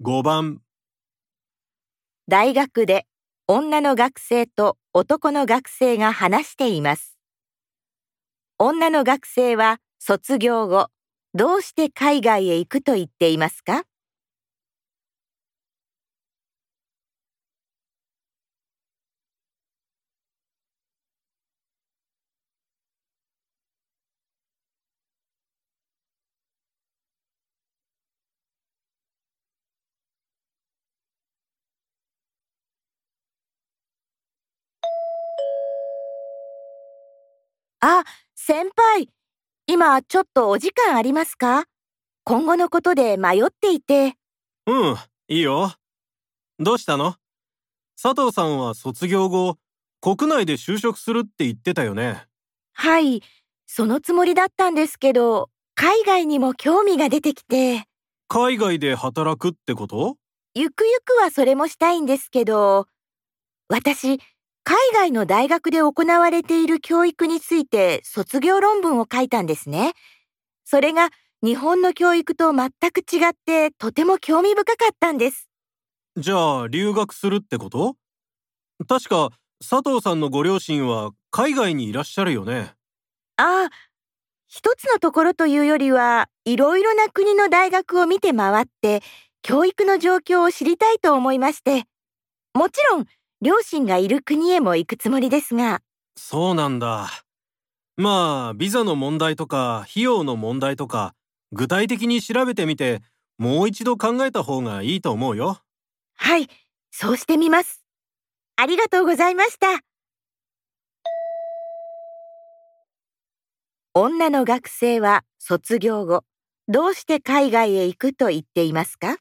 5番大学で女の学生と男の学生が話しています。女の学生は卒業後、どうして海外へ行くと言っていますか？あ、先輩、今ちょっとお時間ありますか？今後のことで迷っていて。うん、いいよ。どうしたの？佐藤さんは卒業後、国内で就職するって言ってたよね。はい、そのつもりだったんですけど、海外にも興味が出てきて、海外で働くってこと？ゆくゆくはそれもしたいんですけど、私、海外の大学で行われている教育について卒業論文を書いたんですね。それが日本の教育と全く違ってとても興味深かったんです。じゃあ留学するってこと？確か佐藤さんのご両親は海外にいらっしゃるよね。ああ、一つのところというよりは、いろいろな国の大学を見て回って、教育の状況を知りたいと思いまして、もちろん、両親がいる国へも行くつもりですが、そうなんだ。まあ、ビザの問題とか費用の問題とか具体的に調べてみてもう一度考えた方がいいと思うよ。はい、そうしてみます。ありがとうございました。女の学生は卒業後、どうして海外へ行くと言っていますか？